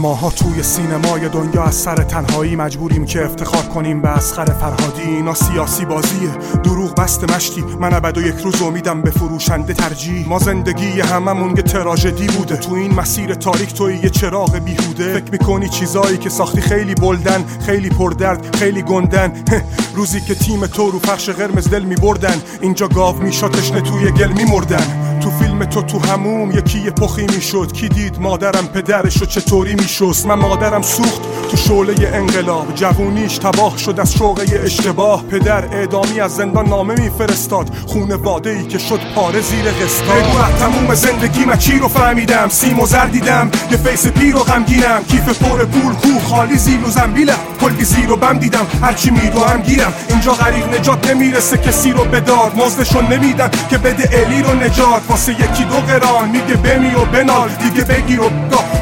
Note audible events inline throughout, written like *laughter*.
ماها توی سینمای دنیا از سر تنهایی مجبوریم که افتخار کنیم به اسخر فرهادی. اینا سیاسی بازیه. دروغ بست مشتی. من ابد و یک روز امیدم به فروشنده ترجیح. ما زندگی هممون یه تراژدی بوده. تو این مسیر تاریک توی یه چراغ بیهوده. فکر می‌کنی چیزایی که ساختی خیلی بلدن خیلی پردرد خیلی گندن. *laughs* روزی که تیم تو رو فرش قرمز دل میبردن. اینجا گاو میشا تشنه توی گل میمردن. تو فیلم تو تو هموم یکی یه پخی می‌شد. کی دید مادرم پدرشو چطوری میشست؟ من مادرم سوخت تو شعله انقلاب. جوونیش تباه شد از شوقه اشتباه. پدر اعدامی از زندان نامه میفرستاد. خونه واده ای که شد پاره زیر قسطا. بگو تموم زندگی من چی رو فهمیدم؟ سیم و زر دیدم. یه فیس پیر و غمگینم. کیف پر پول کو خالی زیر و زنبیلم. کلی زیر و بم دیدم هرچی میدو هم گیرم. اینجا غریق نجات نمی‌رسه کسی رو بدار مزدشو نمیدن که بده الی رو نجات. واسه یکی دو قران میگه بمی و بنال. دیگه بگیر و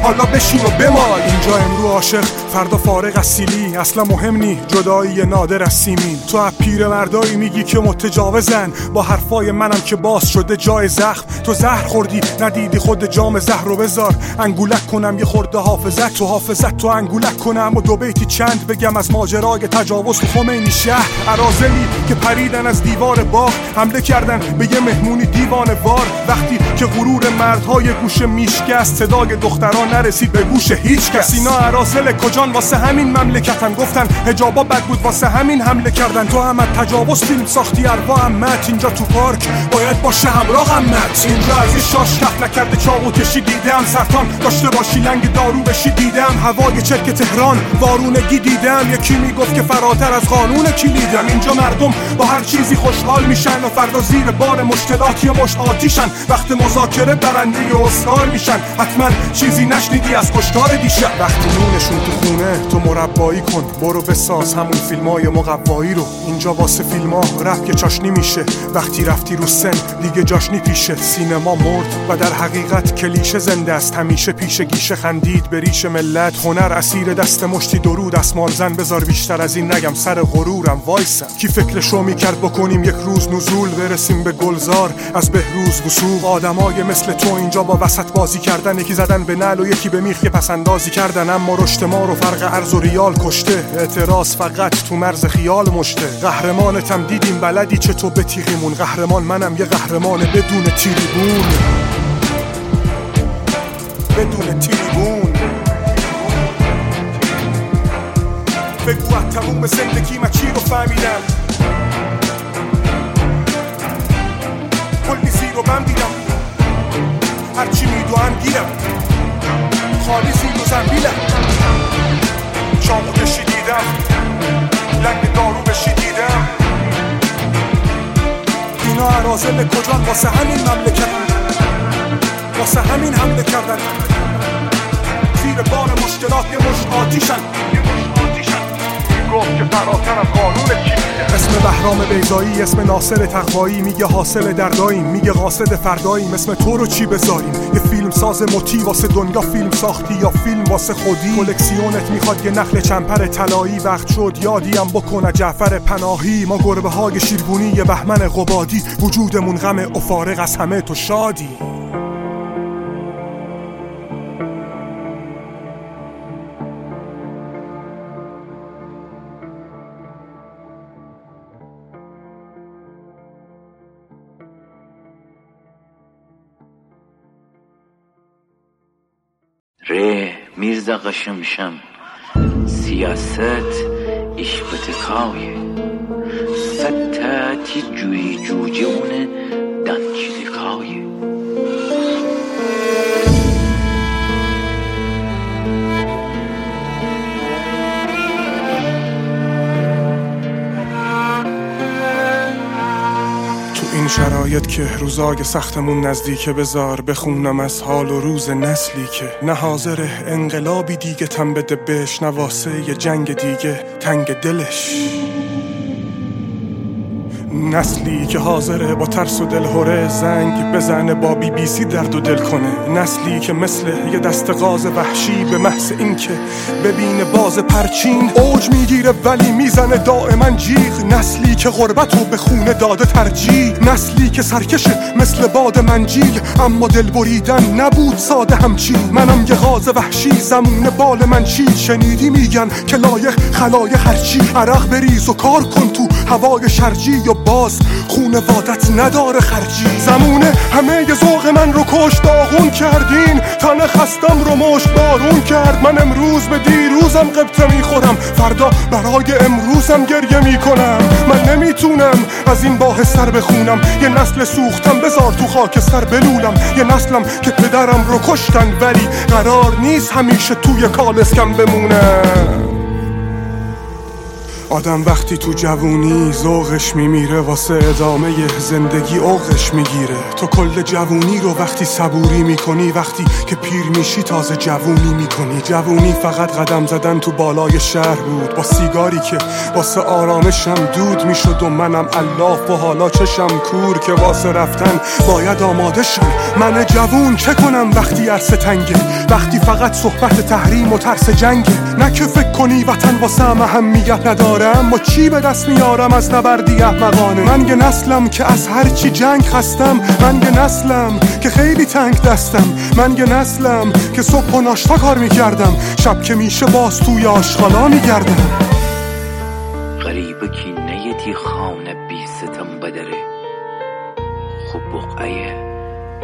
حالا بشین و بمال. اینجا امرو عاشق فردا فارغ از سیلی. اصلا مهم نی جدایی نادر از سیمین. تو از پیر مردایی میگی که متجاوزن. با حرفای منم که باز شده جای زخم. تو زهر خوردی ندیدی خود جام زهر رو بذار. انگولک کنم یه خورده حافظت تو حافظت تو انگولک کنم. و دو بیتی چند بگم از ماجرای تجاوز تو خمینی شهر عرازلی که پریدن از دیوار باغ حمله کردن به یه مهمونی دیوان وار. وقتی که غرور مردهای گوشه میشکست صدای دختران نرسید به گوش هیچ کس. اینا عراسل کجان؟ واسه همین مملکتن. گفتن هجابا بد بود واسه همین حمله کردن. تو هم تجاوز فیلم ساختی اروا امت اینجا تو پارک باید باشه همراه امت اینجا از شاش کف نکرده چاقو کشی دیدم. سرطان داشته باشی لنگ دارو بشی دیدم. هوای چرک تهران وارونگی دیدم. یکی می‌گفت که فراتر از قانون کلیدم. اینجا مردم با هر چیزی خوشحال میشن و فردا زیر بار مشکلات یا مش آتیشن. وقت مذاکره برنده اسکار میشن. حتما چیزی نشنیدی از کشتار دیشب. وقتی نونشون تو خونه تو مربایی کن. برو بساز همون فیلمای مقوایی رو. اینجا واسه فیلما رپ که چاشنی میشه. وقتی رفتی رو سن دیگه جاشنی پیشه. سینما مرد و در حقیقت کلیشه زنده است. همیشه پیش گیشه خندید به ریش ملت. هنر اسیر دست مشتی درود اسمال زن بذار بیشتر از این نگم سر غرورم وایسم. کی فکرشو می‌کرد بکنیم یک روز نزول؟ برسیم به گلزار از بهروز وسوق. آدمای مثل تو اینجا با وسط بازی کردن یکی زدن به نل و یکی به میخ پس اندازی کردن. اما رشت ما رو فرق ارز و ریال کشته. اعتراض فقط تو مرز خیال مشته. قهرمانتم دیدیم بلدی چه تو به تیغیمون. قهرمان منم یه قهرمان بدون تیریبون. بدون تیریبون. بگو تموم زندگی من چی رو فهمیدم کلی زیر و بم دیدم هرچی میدوهم گیرم خالی زیر و زنبیلم چامو کشی دیدم لنگ دارو بشی دیدم اینا عرازل کجان واسه همین مملکت واسه همین حمله کردن زیر بار مشکلات یه مش آتیشن گفت که فراتر از قانون کی اسم بهرام بیزایی اسم ناصر تقوایی میگه حاصل درداییم میگه قاصد فرداییم اسم تو رو چی بذاریم؟ یه فیلم ساز موتی واسه دنیا فیلم ساختی یا فیلم واسه خودی؟ کلکسیونت می‌خواد یه نخل چمپر طلایی وقت شد یادیم بکنه جعفر پناهی. ما گربه های شیربونی یه بهمن قبادی وجودمون غم افارق از همه تو شادی. قشمشم سیاست iş بتکایه ستتی جوی جوجه اونه دنچی این شرایط که روزای سختمون نزدیکه بزار بخونم از حال و روز نسلی که. نه حاضر انقلابی دیگه تن بده بهش نه یه جنگ دیگه تنگ دلش. نسلی که حاضره با ترس و دلهوره زنگ بزنه با بی بی سی درد و دل کنه. نسلی که مثل یه دست غاز وحشی به محض اینکه ببینه باز پرچین. اوج می‌گیره ولی می‌زنه دائما جیغ. نسلی که غربت رو به خونه داده ترجیح. نسلی که سرکشه مثل باد منجیل. اما دل بریدن نبود ساده همچی منم یه غاز وحشی زمون بال من چی شنیدی میگن که لایق خلای هرچی عرق بریز و کار کن تو هوای شرجی و باز وادت نداره خرجی. زمونه همه ی ذوق من رو کش داغون کردین. تن خستم رو مشت بارون کرد. من امروز به دیروزم قبطه می‌خورم. فردا برای امروزم گریه می‌کنم. من نمی‌تونم از این باه سر بخونم. یه نسل سوختم بذار تو خاک سر بلولم. یه نسلم که پدرم رو کشتن ولی قرار نیست همیشه توی کالسکم بمونم. آدم وقتی تو جوونی ذوقش میمیره واسه ادامه زندگی اوقش می‌گیره. تو کل جوونی رو وقتی صبوری می‌کنی وقتی که پیر میشی تازه جوونی می‌کنی. جوونی فقط قدم زدن تو بالای شهر بود. با سیگاری که واسه آرامشم دود می‌شد و منم الاف و حالا چشم کور که واسه رفتن باید آماده شم. من جوون چه کنم وقتی عرصه تنگه؟ وقتی فقط صحبت تحریم و ترس جنگه؟ نه که فکر کنی وطن واسه اهمیت نداره. اما چی به دست میارم از نبردی احمقانه؟ من یه نسلم که از هر چی جنگ خستم من یه نسلم که خیلی تنگ دستم. من یه نسلم که صبح و ناشتا کار می‌کردم. شب که میشه باز توی آشغالا میگردم. غریبه کی نیتی خانه بی ستم بدره. خوب بقعه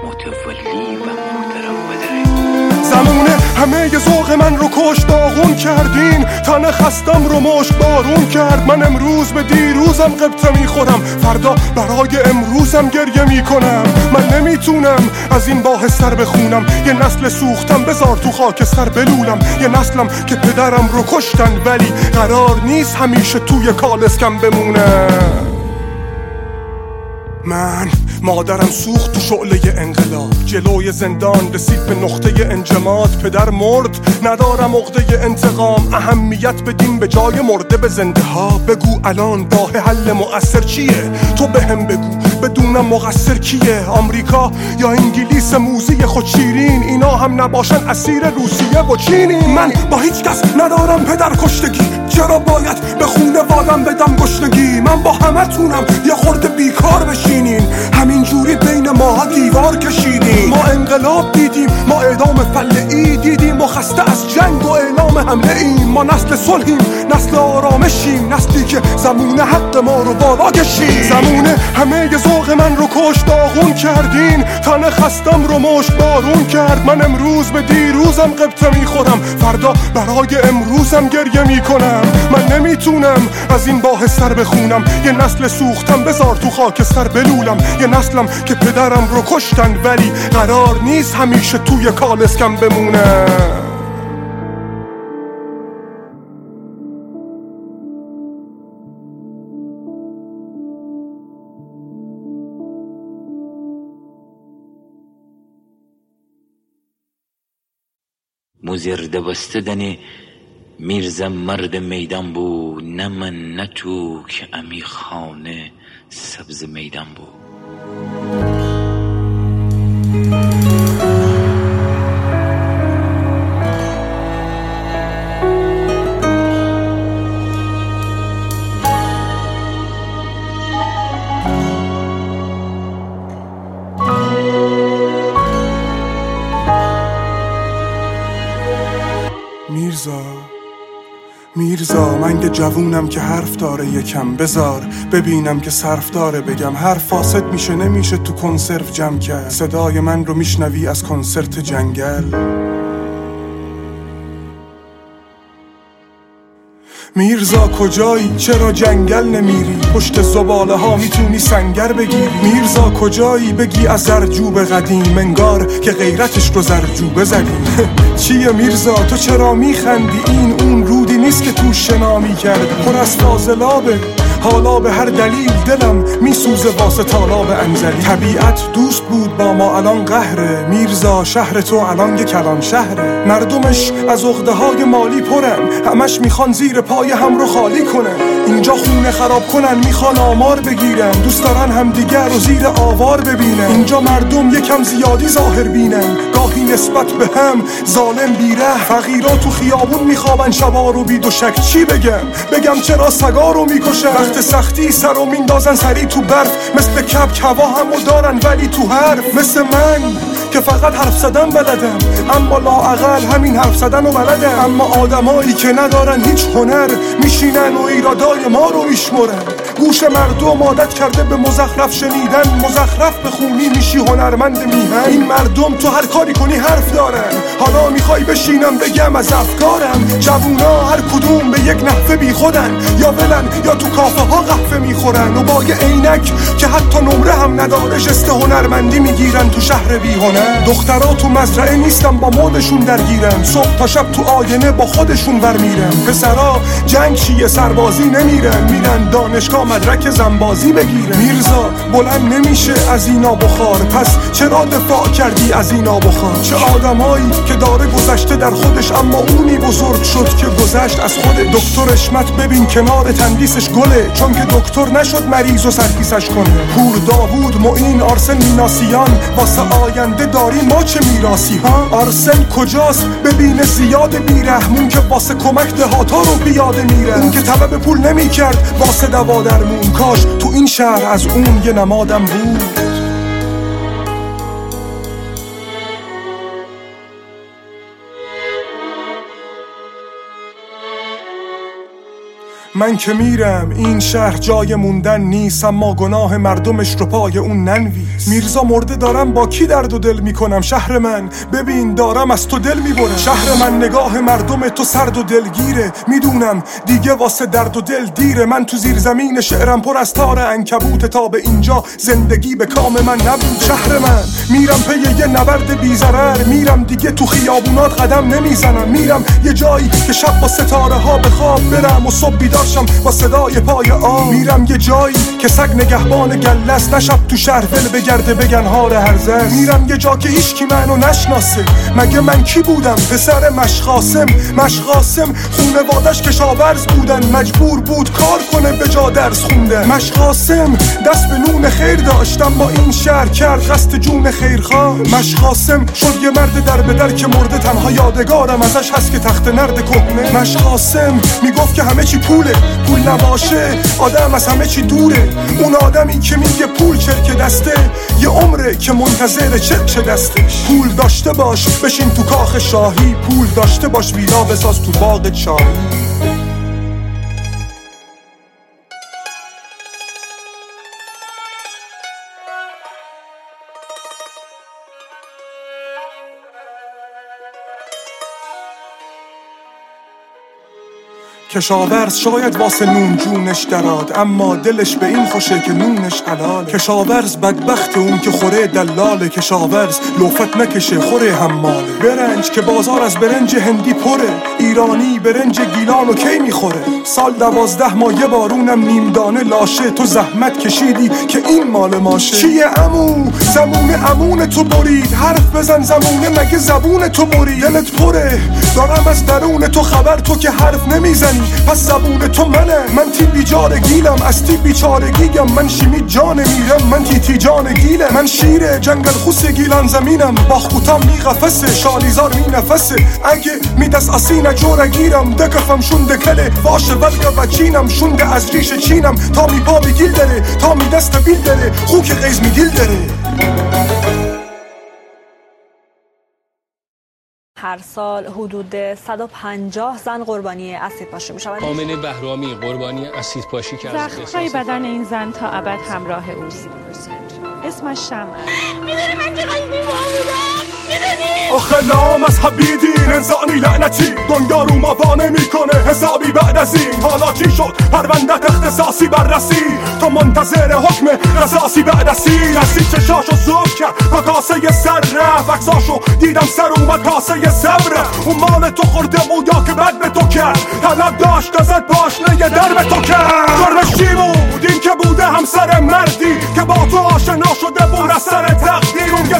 متولی و محترم بدره. زمونه همه ی ذوق من رو کش داغون کردین. تن خستم رو مشت بارون کرد. من امروز به دیروزم قبطه می‌خورم. فردا برای امروزم گریه می‌کنم. من نمی‌تونم از این باه سر بخونم. یه نسل سوختم بذار تو خاک سر بلولم. یه نسلم که پدرم رو کشتن ولی قرار نیست همیشه توی کالسکم بمونم. من مادرم سوخت تو شعله انقلاب. جلوی زندان رسید به نقطه انجماد. پدر مرد ندارم عقده انتقام. اهمیت بدیم به جای مرده به زنده ها. بگو الان راه حل مؤثر چیه؟ تو به هم بگو بدونم مقصر کیه؟ آمریکا یا انگلیس موزی خود شیرین؟ اینا هم نباشن اسیر روسیه و چینی. من با هیچ کس ندارم پدر کشتگی. چرا باید به خونه وادم بدم گشنگی من با همه تونم یه خورده بیکار بشینین همین جوری بین ما دیوار کشیدیم. ما انقلاب دیدیم ما اعدام فله دیدیم و خسته از جنگ و اعلام حمله ایم. ما نسل صلحیم نسل آرامشیم. نسلی که زمون حق ما رو بالا کشیم زمونه همه ذوق من رو کش داغون کردین. تن خستم رو مشت بارون کرد. من امروز به دیروزم قبطه می‌خورم. فردا برای امروزم گریه می‌کنم. من نمی‌تونم از این باه سر بخونم. یه نسل سوختم بذار تو خاک سر بلولم یه نسلم که پدرم رو کشتن ولی قرار نیست همیشه توی کالسکم بمونم مزرده بستدن میرزا مرد میدان بود نه من نه تو که امی خانه. سبز میدان بود. میرزا من که جوونم که حرف داره یکم بزار ببینم که صرف داره بگم. هر فاسد میشه نمیشه تو کنسرو جمع کرد. صدای من رو میشنوی از کنسرت جنگل. میرزا کجایی؟ چرا جنگل نمیری؟ پشت زباله ها می‌تونی سنگر بگیری میرزا کجایی؟ بگی از زرجوب قدیم انگار که غیرتش رو زرجوبه زدیم. *laughs* چیه میرزا؟ تو چرا میخندی؟ این اون رودی نیست که تو شنا می‌کردی پر از فاضلابه. حالا به هر دلیل دلم میسوزه واسه تالاب انزلی. طبیعت دوست بود با ما الان قهره. میرزا شهر تو الان یه کلان شهره. مردمش از عقده های مالی پرن. همش می‌خوان زیر پای هم رو خالی کنن. اینجا خونه خراب کنن می‌خوان آمار بگیرن. دوست دارن همدیگر رو زیر آوار ببینن. اینجا مردم یکم زیادی ظاهر بینن. گاهی نسبت به هم ظالم بیره. فقیرا تو خیابون میخوابن شبا رو بید و شک. چی بگم؟ بگم چرا سگا رو می‌کشن؟ وقت سختی سر رو میندازن سری تو برف. مثل کپ هوا همو دارن ولی تو حرف. مثل من که فقط حرف زدن بلدم. اما لاعقل همین حرف زدن و بلدم. اما آدمایی که ندارن هیچ هنر. میشینن و ایرادای ما رو میشمرن. گوش مردم عادت کرده به مزخرف شنیدن. مزخرف بخونی میشی هنرمند میهن. این مردم تو هر کاری کنی حرف دارن. حالا می‌خوای بشینم بگم از افکارم. جوونا هر کدوم خودن یا ولن یا تو کافه ها قهوه می‌خورن. و با یه عینک که حتی نمره هم نداره جست هنرمندی می‌گیرن تو شهر بی هنر. دخترا تو مزرعه نیستن با مودشون درگیرن. صبح تا شب تو آینه با خودشون ور میرن. پسرا جنگ چیه؟ سربازی نمیرن. میرن دانشگاه مدرک زنبازی بگیرن. میرزا بلند نمیشه از اینا بخار پس چرا دفاع کردی از اینا بخار چه آدمایی که داره گذشته در خودش اما اونی بزرگ شد که گذشت از خود دکتر اشمت ببین کنار تندیسش گله چون که دکتر نشد مریض و سرکیسش کنه. پور داوود معین آرسن میناسیان واسه آینده داری ما چه میراسی ها؟ آرسن کجاست؟ ببینه زیاد بیرحمون که واسه کمک دهاتا رو بیاده میره. اون که طلب پول نمی‌کرد واسه دوا درمون کاش تو این شهر از اون یه نمادم بود. من که میرم این شهر جای موندن نیست اما گناه مردمش رو پای اون ننویس. میرزا مرده دارم با کی درد و دل می‌کنم؟ شهر من ببین دارم از تو دل می‌برم. شهر من نگاه مردم تو سرد و دلگیره. می‌دونم دیگه واسه درد و دل دیره. من تو زیر زمین شعرم پر از تار انکبوت تا به اینجا زندگی به کام من نبود. شهر من میرم پی یه نبرد بیزرر میرم دیگه تو خیابونات قدم نمی‌زنم. میرم یه جایی که شب با ستاره ها به خواب برم و صبح بیدار باشم با صدای پای آ میرم یه جایی که سگ نگهبان گلست نشب تو شهر ول بگرده بگن هار هرزه میرم یه جا که هیچکی منو نشناسه. مگه من کی بودم؟ پسر مشقاسم مشقاسم خونوادش کشاورز بودن. مجبور بود کار کنه به جا درس خونده. مشقاسم دست به نون خیر داشتم. با این شهر کرد قصد جون خیرخواه. مشقاسم شد یه مرد در به در که مرده. تنها یادگارم ازش هست که تخت نرد کهنه. مشقاسم می‌گفت که همه چی پوله. پول نباشه آدم از همه چی دوره. اون آدمی که میگه پول چرک دسته یه عمره که منتظر چرک دستش پول داشته باش بشین تو کاخ شاهی. پول داشته باش ویلا بساز تو باغ چایی کشاورز شاید واسه نون جونش دراد اما دلش به این خوشه که نونش حلال کشاورز بدبخت اون که خوره دلاله. کشاورز لوفت نکشه خوره حماله. برنج که بازار از برنج هندی پره ایرانی برنج گیلان و کی می‌خوره؟ سال دوازده ماه یه بارونم نیم دانه لاشه. تو زحمت کشیدی که این مال ماشه. چیه امو زمون امون تو برید. حرف بزن زمونه مگه زبون تو برید. دلت پره دارم از درون تو خبر. تو که حرف نمی‌زنی. پس زبون تو منه. من تی بیجار گیلم از تی بیچارگیم من شیمی جان میرم. من تی تی جان گیلم. من شیر جنگل خوس گیلان زمینم. با خوتم می غفسه شالیزار می نفسه. اگه می دست اسینه جور گیرم دکفم شونده کله. باشه ولگا و چینم. شونده از ریش چینم. تا می پا گیل داره تا می دست بیل داره خوک غیز می گیل داره هر سال حدود 150 زن قربانی اسید پاشی می‌شوند. آمنه بهرامی قربانی اسید پاشی کرد زخمهای بدن این زن تا ابد همراه اوست. اسمش شمع. می‌دونی من چقدر بیمار بودم؟ آخه نامذهبی دین انسانی لعنتی. دنیا رو ماوا می‌کنه حسابی بعد از این. حالا چی شد؟ پروندت اختصاصی بررسی. تو منتظر حکم قصاصی بعد از این. هستی چشاش و زوب کرد تا کاسه سر رفت. عکساشو دیدم سر اومد کاسه صبر. اون مال تو خورده بود یا که بد به تو کرد؟ طلب داشت ازت پاشنه در به تو کرد. جرمش چی بود این که بوده همسر مردی. که با تو آشنا شده بود از سر تقدیر. اون که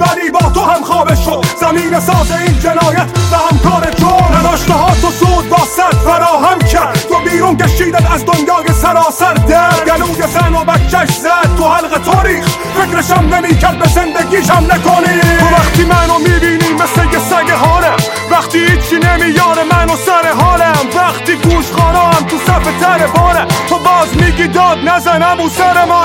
ولی با هم خوابش شد. زمین ساز این جنایت و همکار جرم. نداشته ها تو سود با صد فراهم کرد. تو بیرون کشیدت از دنیای سراسر در گلوی زن و بچش زد. تو حلق تاریخ فکرشم نمی‌کرد به زندگیشم نکنی تو وقتی منو می‌بینی مثل یه سگ حالم وقتی هیچی نمیاره منو سر حالم. وقتی گوش خانم تو صف تر باره تو باز میگی داد نزنم و سر ما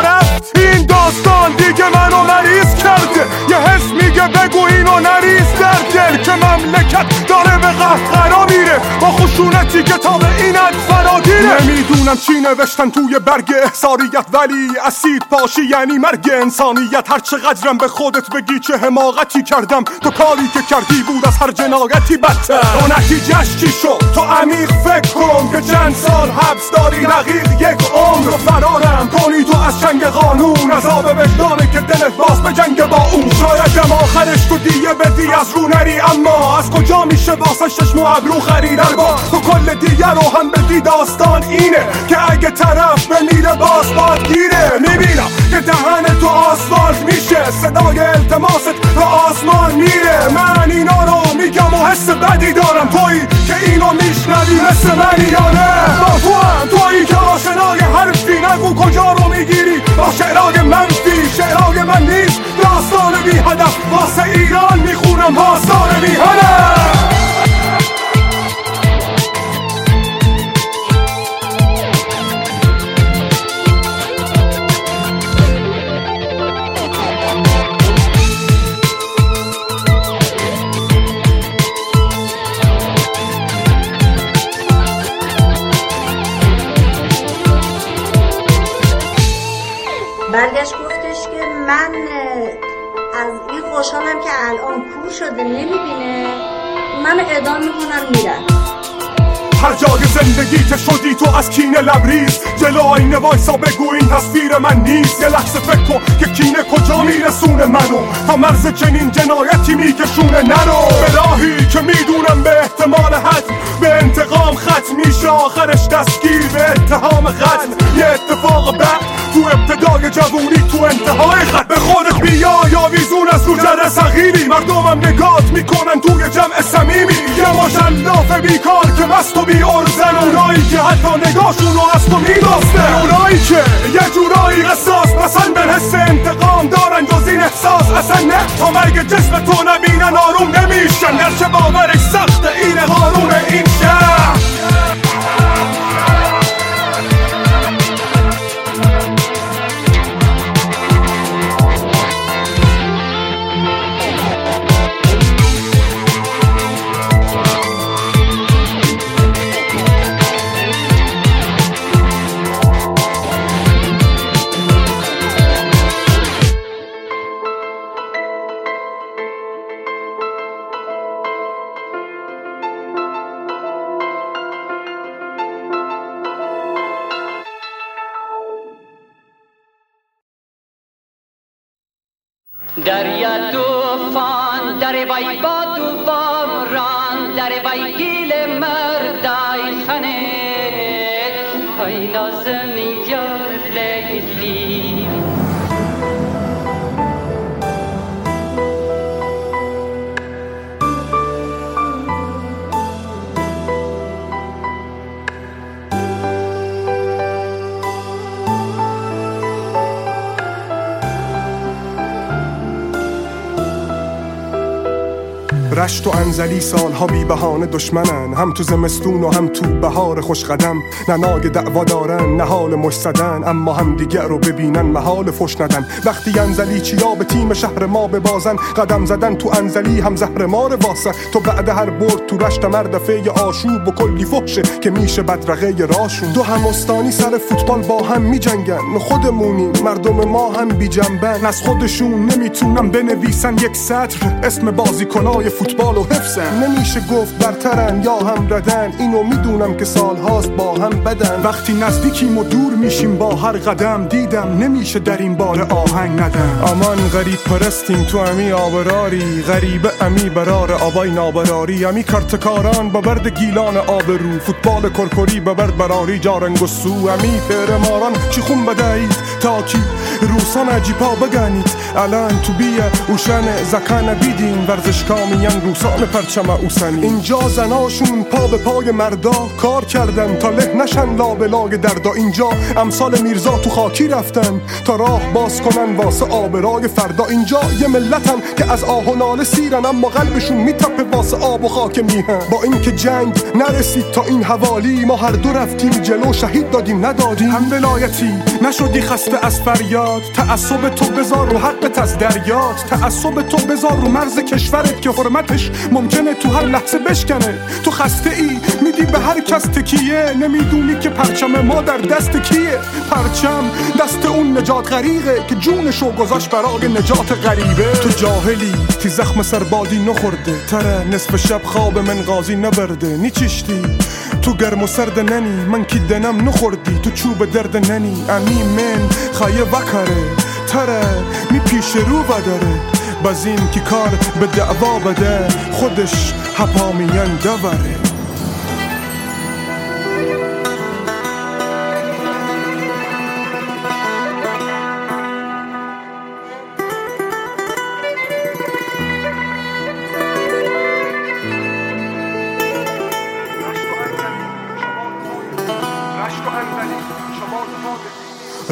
این داستان دیگه منو مریض کرده. یه حس میگه بگو اینو نریز در دل که مملکت داره به قهقرا میره. با خشونتی کتاب اینت فراگیره. نمی‌دونم چی نوشتن توی برگ احساریت ولی اسید پاشی یعنی مرگ انسانیت. هر چقدرم به خودت بگی چه حماقتی کردم تو کاری که کردی بود از هر جنایتی بدتر. تو نتیجهش چی شد؟ تو عمیق فکر کن که چند سال حبس داری رقیق یک عمر فرارم کنی. تو از چنگ قانون عذاب وجدانه که دلت باز به جنگ با اون. شاید آخرش تو دیگه بدی از رو نری اما از کجا میشه واسه شش ابرو خریدن با تو کل دیگه رو هم بدی داستان اینه که اگه طرف بمیره باز گیره. می‌بینم که دهن تو آسفالت میشه. صدای التماست به آسمان میره. من اینا رو میگم و حس بدی دارم. تویی که اینو میشنوی مثل منی یا نه با تو هم تویی که آشنای حرفی نگو. کجا رو می‌گیری؟ با شعرهای منفی. شعرهای من نیست. داستان بی هدف واسه ایران می‌خونم. داستان بی هدف خوشحالم که الان کور شده نمی‌بینه. من اعدام می‌کنم میرم هر جای زندگی که شدی تو از کینه لبریز. جلو آینه وایسا بگو این تصویر من نیست. یه لحظه فکر کن که کینه کجا میرسونه منو. تا مرز چنین جنایتی میکشونه نرو. به راهی که می‌دونم به احتمال حد به انتقام ختم میشه آخرش دستگیر به اتهام قتل یه اتفاق بعد تو ابتدای جوونی تو انتهای خط. به خودت بیا یا ویزون از رو جره سخیری مردمم نگات می‌کنن توی جمع سمیمی یه ماشلاف بیکار که مست و بی ارزن اونایی که حتی نگاهشونو از تو میداسته اونایی که یه جورایی قصاص پسند به حس انتقام دارن جز این احساس. اصلا نه تا مرگ جسم تو نبینن آروم نمیشن. گرچه باورش سخته این قانون این شهر. دریا توفان در وی با توفان ران در وی گیل مردای خنه. رشت و انزلی سالها بی بهانه دشمنن. هم تو زمستون و هم تو بهار خوش قدم. نه ناگ دعوا دارن نه حال مش اما هم دیگر رو ببینن محال فش ندن. وقتی انزلی چیا به تیم شهر ما ببازن قدم زدن تو انزلی هم زهر مار واسه تو بعد هر برد تو رشت مردفه آشوب و کلی فحشه که میشه بدرقه راشون. دو هم استانی سر فوتبال با هم میجنگن. خودمونیم مردم ما هم بی جنبن از خودشون نمی‌تونن بنویسن یک سطر. اسم بازیکنای فوتبال فوتبال و حفظن. نمیشه گفت برترن یا هم ردن اینو می‌دونم که سالهاست با هم بدن. وقتی نزدیکیم و دور میشیم با هر قدم دیدم نمیشه در این بار آهنگ ندم. امان غریب پرستیم تو امی آبراری. غریب امی برار آبای نابراری. امی کرتکاران با برد گیلان آبرو. فوتبال کرکری به برد براری. جارنگ و سو. امی ماران چی خون بدهید؟ تا کی؟ روسان عجیبا بگنید الان تو بیه اوشن زکن بیدین ورزشکا میان روسان پرچم اوسنی. اینجا زناشون پا به پای مردا کار کردن تا له نشن لابلای دردا. اینجا امثال میرزا تو خاکی رفتن تا راه باز کنن واسه آبرای فردا. اینجا یه ملتن که از آه و ناله سیرن اما قلبشون میتپه واسه آب و خاک میهن. با اینکه جنگ نرسید تا این حوالی ما هر دو رفتیم جلو. شهید دادیم ندادیم. هم ولایتی نشدی خسته از فریاد. تعصب تو بذار رو حقت از دریات تعصب تو بذار رو مرز کشورت که حرمتش ممکنه تو هر لحظه بشکنه. تو خسته ای میدی به هر کس تکیه. نمی‌دونی که پرچم ما در دست کیه. پرچم دست اون نجات غریقه که جونشو گذاشت برای نجات غریبه. تو جاهلی تی زخم سربادی نخورده. تره نصف شب خواب من قاضی نبرده. نیچشتی تو گرم و سرد ننی من کی دنم نخوردی تو چوب درد ننی. امی من خایه وکره تره می پیش رو بداره بزیم که کار به دعوا بده خودش هپامیان دوره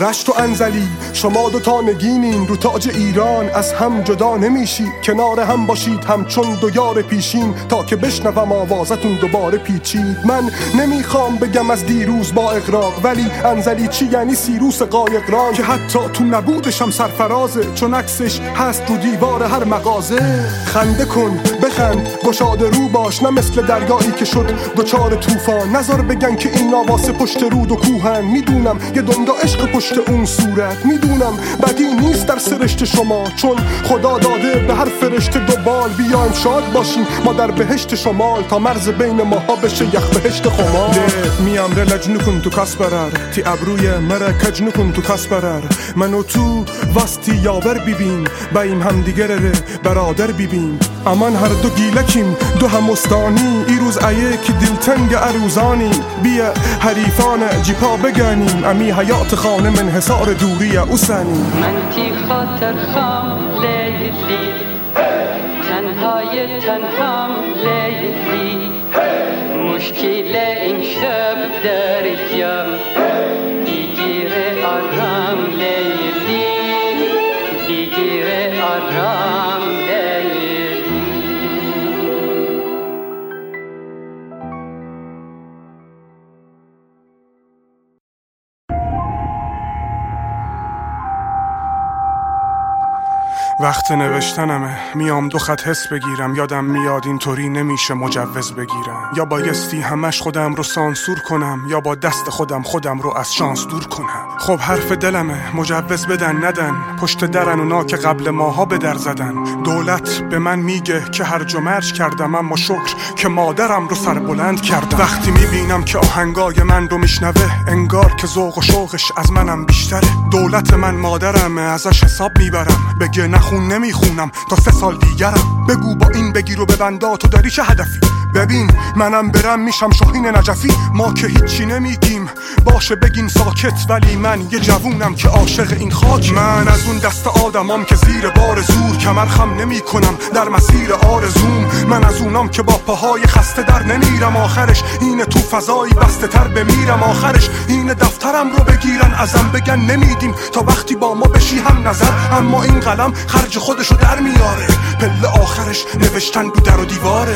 رشت و انزلی شما دوتا نگینین رو تاج ایران از هم جدا نمیشی. کنار هم باشید همچون دو یار پیشین. تا که بشنوم آوازتون دوباره پیچید. من نمی‌خوام بگم از دیروز با اقراق ولی انزلی چی یعنی سیروس قایقران؟ که حتی تو نبودشم سرفرازه چون عکسش هست رو دیوار هر مغازه. خنده کن بخند گشاده رو باش. نه مثل دریایی که شد دوچار طوفان. نظر بگن که این واسه پشت رود و کوهن. می‌دونم یه دنیا عشق پشت اون صورت. می‌دونم بدی نیست در سرشت شما چون خدا داده به هر فرشته دو بال. بیایم شاد باشیم ما در بهشت شمال. تا مرز بین ماها بشه یخ بهشت خمال. میام رلج نکن تو کس برر تی ابروی مره کج نکن تو کس برر منو تو واستی یاور ببین بایم هم دیگر برادر ببین. امان هر دو گیلکیم دو همستانی ای روز ایه که دلتنگ عروزانی. بیا حریفان جیپا بگنیم. امی حیات خانه من حسار دوری اوسنی. من تی خاطر خام لیلی تنهای تنهام لیلی مشکل این شب دریم دیگیر آرام لیلی دیگیر آرام وقت نوشتنمه. میام دو خط حس بگیرم. یادم میاد اینطوری نمیشه مجوز بگیرم. یا بایستی همش خودم رو سانسور کنم یا با دست خودم خودم رو از شانس دور کنم. خب حرف دلمه. مجوز بدن ندن. پشت درن اونا که قبل ماها به در زدن. دولت به من میگه که هرج و مرج کردم اما شکر که مادرم رو سر بلند کردم. وقتی می‌بینم که آهنگای من رو میشنوه انگار که ذوق و شوقش از منم بیشتره. دولت من مادرمه ازش حساب می‌برم. بگه نخون نمی‌خونم تا سه سال دیگرم. بگو با این بگیر و ببندا تو داری چه هدفی؟ ببین منم برم میشم شاهین نجفی. ما که هیچی نمیگیم. باشه بگین ساکت ولی من یه جوونم که عاشق این خاک. من از اون دست آدمام که زیر بار زور کمر خم نمی کنم در مسیر آرزوم من از اونام که با پاهای خسته در نمیرم. آخرش این تو فضایی بسته تر بمیرم. آخرش این دفترم رو بگیرن ازم بگن نمیدیم تا وقتی با ما بشی هم نظر. اما این قلم خرج خودشو در میاره. پله آخرش نوشتن رو در و دیواره.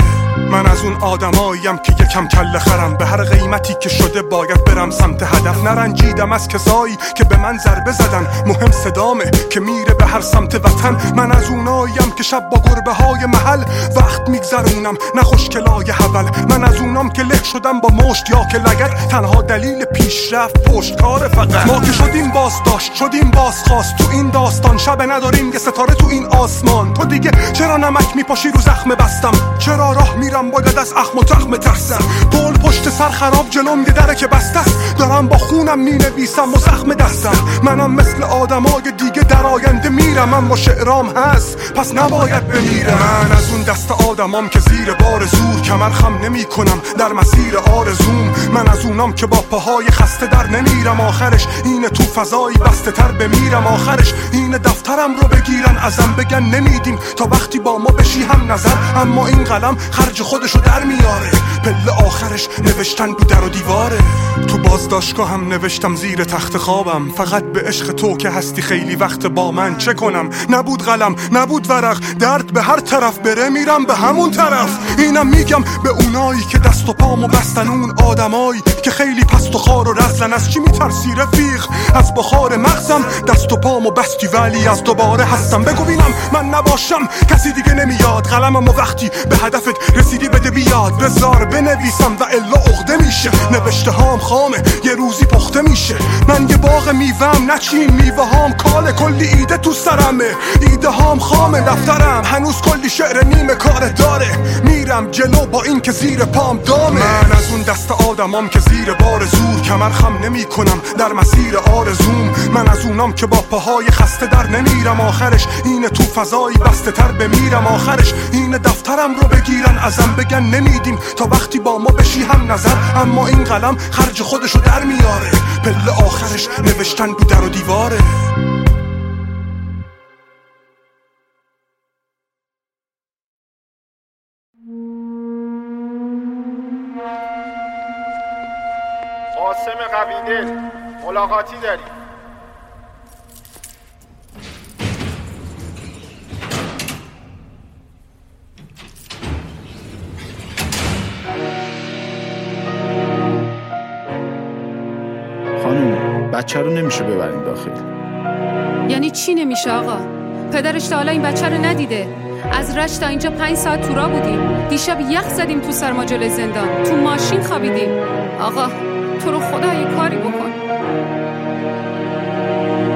من از آدماییم که یکم کل خرم. به هر قیمتی که شده باید برم سمت هدف. نرنجیدم از کسایی که به من ضربه زدن. مهم صدامه که میره به هر سمت وطن. من از اوناییم که شب با گربه های محل وقت میگذرونم. نه خوشکلای حول. من از اونام که له شدم با مشت یا که لگت تنها دلیل پیشرفت پشتکار فقط. ما که شدیم باز داشت شدیم باز خواست تو این داستان شب نداریم یه ستاره تو این آسمان. تو دیگه چرا نمک میپاشی رو زخم بستم؟ چرا راه میرم؟ باید از اخم و تخم ترسم. پول پشت سر خراب جلوم یه دره که بسته دارم با خونم می‌نویسم و زخم دستم. منم مثل آدمای دیگه در آینده میرم. اما شعرام هست. پس نباید بمیرم من از اون دست آدمام که زیر بار زور کمر خم نمی کنم در مسیر آرزوم. من از اونام که با پاهای خسته در نمیرم. آخرش اینه تو فضایی بسته تر بمیرم. آخرش اینه دفترم رو بگیرن. ازم بگن نمیدیم. تا وقتی با ما بشی هم نظر. اما این قلم خرج خودشو در میاره. پله آخرش نوشتن رو در و دیواره. تو بازداشتگاه هم نوشتم زیر تخت خوابم. فقط به عشق تو که هستی خیلی وقت با من چه کنم؟ نبود قلم نبود ورق. درد به هر طرف بره میرم به همون طرف. اینم میگم به اونایی که دست و پامو بستن اون آدمایی که خیلی پست و خار و رزلن. از چی میترسی رفیق؟ از بخار مغزم. دست و پامو بستی ولی از دوباره هستم. بگو بینم من نباشم. کسی دیگه نمیاد. قلمم و وقتی به هدفت رسیدی بده بیاد بزار بنویسم و الا عقده میشه. نوشته هام خامه یه روزی پخته میشه. من یه باغ میوهم نچین میوه هام کال کلی ایده تو سرمه. ایده هام خامه دفترم هنوز کلی شعر نیمه کار داره. میرم جلو با این که زیر پام دامه. من از اون دست آدمام که زیر بار زور کمر خم نمی کنم در مسیر آرزوم من از اونام که با پاهای خسته در نمیرم. آخرش اینه تو فضایی بسته تر بمیرم. آخرش اینه دفترم رو بگیرن ازم بگن نمیدیم. تا وقتی با ما بشی هم نظر. اما این قلم خرج خودشو در میاره. پله آخرش نوشتن رو در و دیواره. قاسم قویدل ملاقاتی داری بچه رو نمیشه ببرین داخل. یعنی چی نمیشه آقا؟ پدرش تا حالا این بچه رو ندیده. از رشت تا اینجا پنج ساعت تورا بودیم. دیشب یخ زدیم تو سرما جلوی زندان. تو ماشین خوابیدیم. آقا تو رو خدا یه کاری بکن.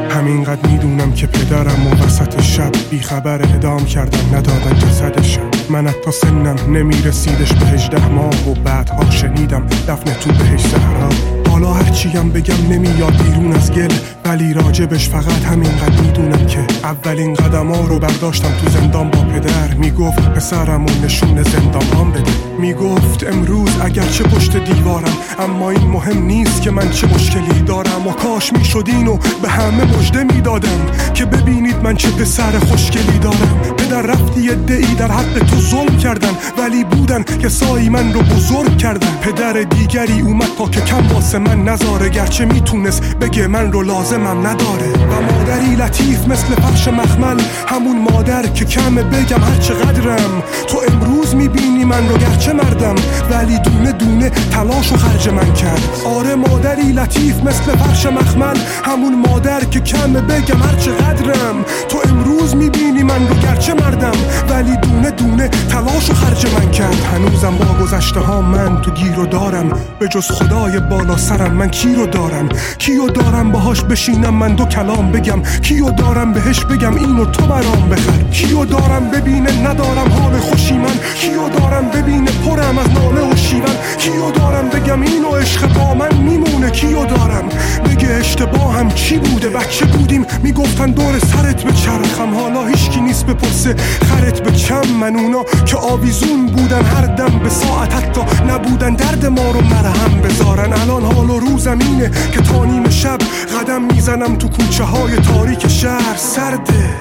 همینقدر می‌دونم که پدرم و وسط شب بیخبر ادام کردم ندادن جسدشم من حتی سنم نمیرسیدش به هجده ماه و بعدها شنیدم دفن تو بهش زهرا حالا هرچیم بگم نمیاد بیرون از گل ولی راجبش فقط همینقدر می‌دونم که اولین قدم ها رو برداشتم تو زندان با پدر. می‌گفت پسرم و نشون زندان هم بده می‌گفت امروز اگرچه پشت دیوارم اما این مهم نیست که من چه مشکلی دارم. و کاش می‌شد اینو به همه مژده می‌دادم که ببینید من چه پسر خوشگلی دارم. پدر رفتی ای در حق تو ظلم کردن ولی بودن که سایی من رو بزرگ کردن پدر دیگری اومد تا که کم واسه من نذاره گرچه می‌تونست بگه من رو لازمم نداره. و مادری لطیف مثل فرش مخمل همون مادر که کم بگم هر چقدرم. تو امروز می‌بینی من رو گرچه مردم ولی دونه دونه تلاش و خرج من کرد. آره مادری لطیف مثل فرش مخمل همون مادر که کم بگم هر چقدرم. تو امروز می‌بینی من رو گرچه مردم ولی دونه دونه تلاش و خرج من کرد. هنوزم با گذشته ها من تو گیر و دارم. به جز خدای بالا سرم من کی رو دارم؟ کیو دارم باهاش بشینم؟ من دو کلام بگم. کیو دارم بهش بگم؟ اینو تو برام بخر. کیو دارم ببینه؟ ندارم حال خوشی من. کیو دارم ببینه؟ پرم از ناله و شیون. کیو دارم بگم؟ اینو عشق با من میمونه. کیو دارم بگه اشتباهم؟ چی بوده؟ بچه بودیم؟ می‌گفتن دور سرت بچرخم. حالا هیچکی نیست بپرسه. خرت به چم؟ من اونا که آویزون بودن هر دم به ساعت حتی نبودن. درد ما رو مرهم بذارن. الان حال و روزم اینه که تا نیم شب قدم می‌زنم تو کوچه های تاریک شهر. سرده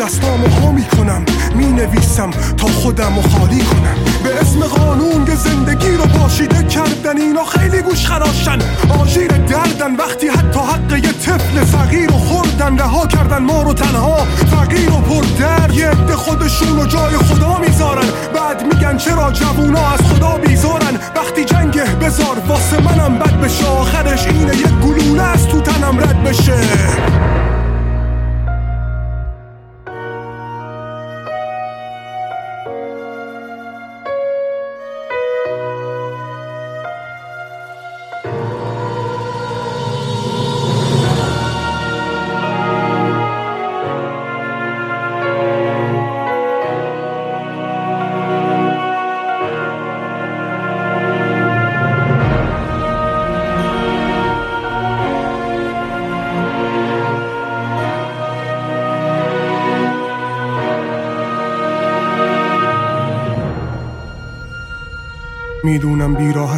دستامو ها می‌کنم می‌نویسم تا خودم رو خالی کنم. به اسم قانون که زندگی رو پاشیده کردن اینا خیلی گوش خراشن. آژیر دردن وقتی حتی حق یه طفل فقیر رو خوردن. رها کردن ما رو تنها فقیر و پر درد یه عده خودشون و جای خدا می‌ذارن بعد میگن چرا جوونا از خدا بیزارن؟ وقتی جنگه بزار واسه منم بد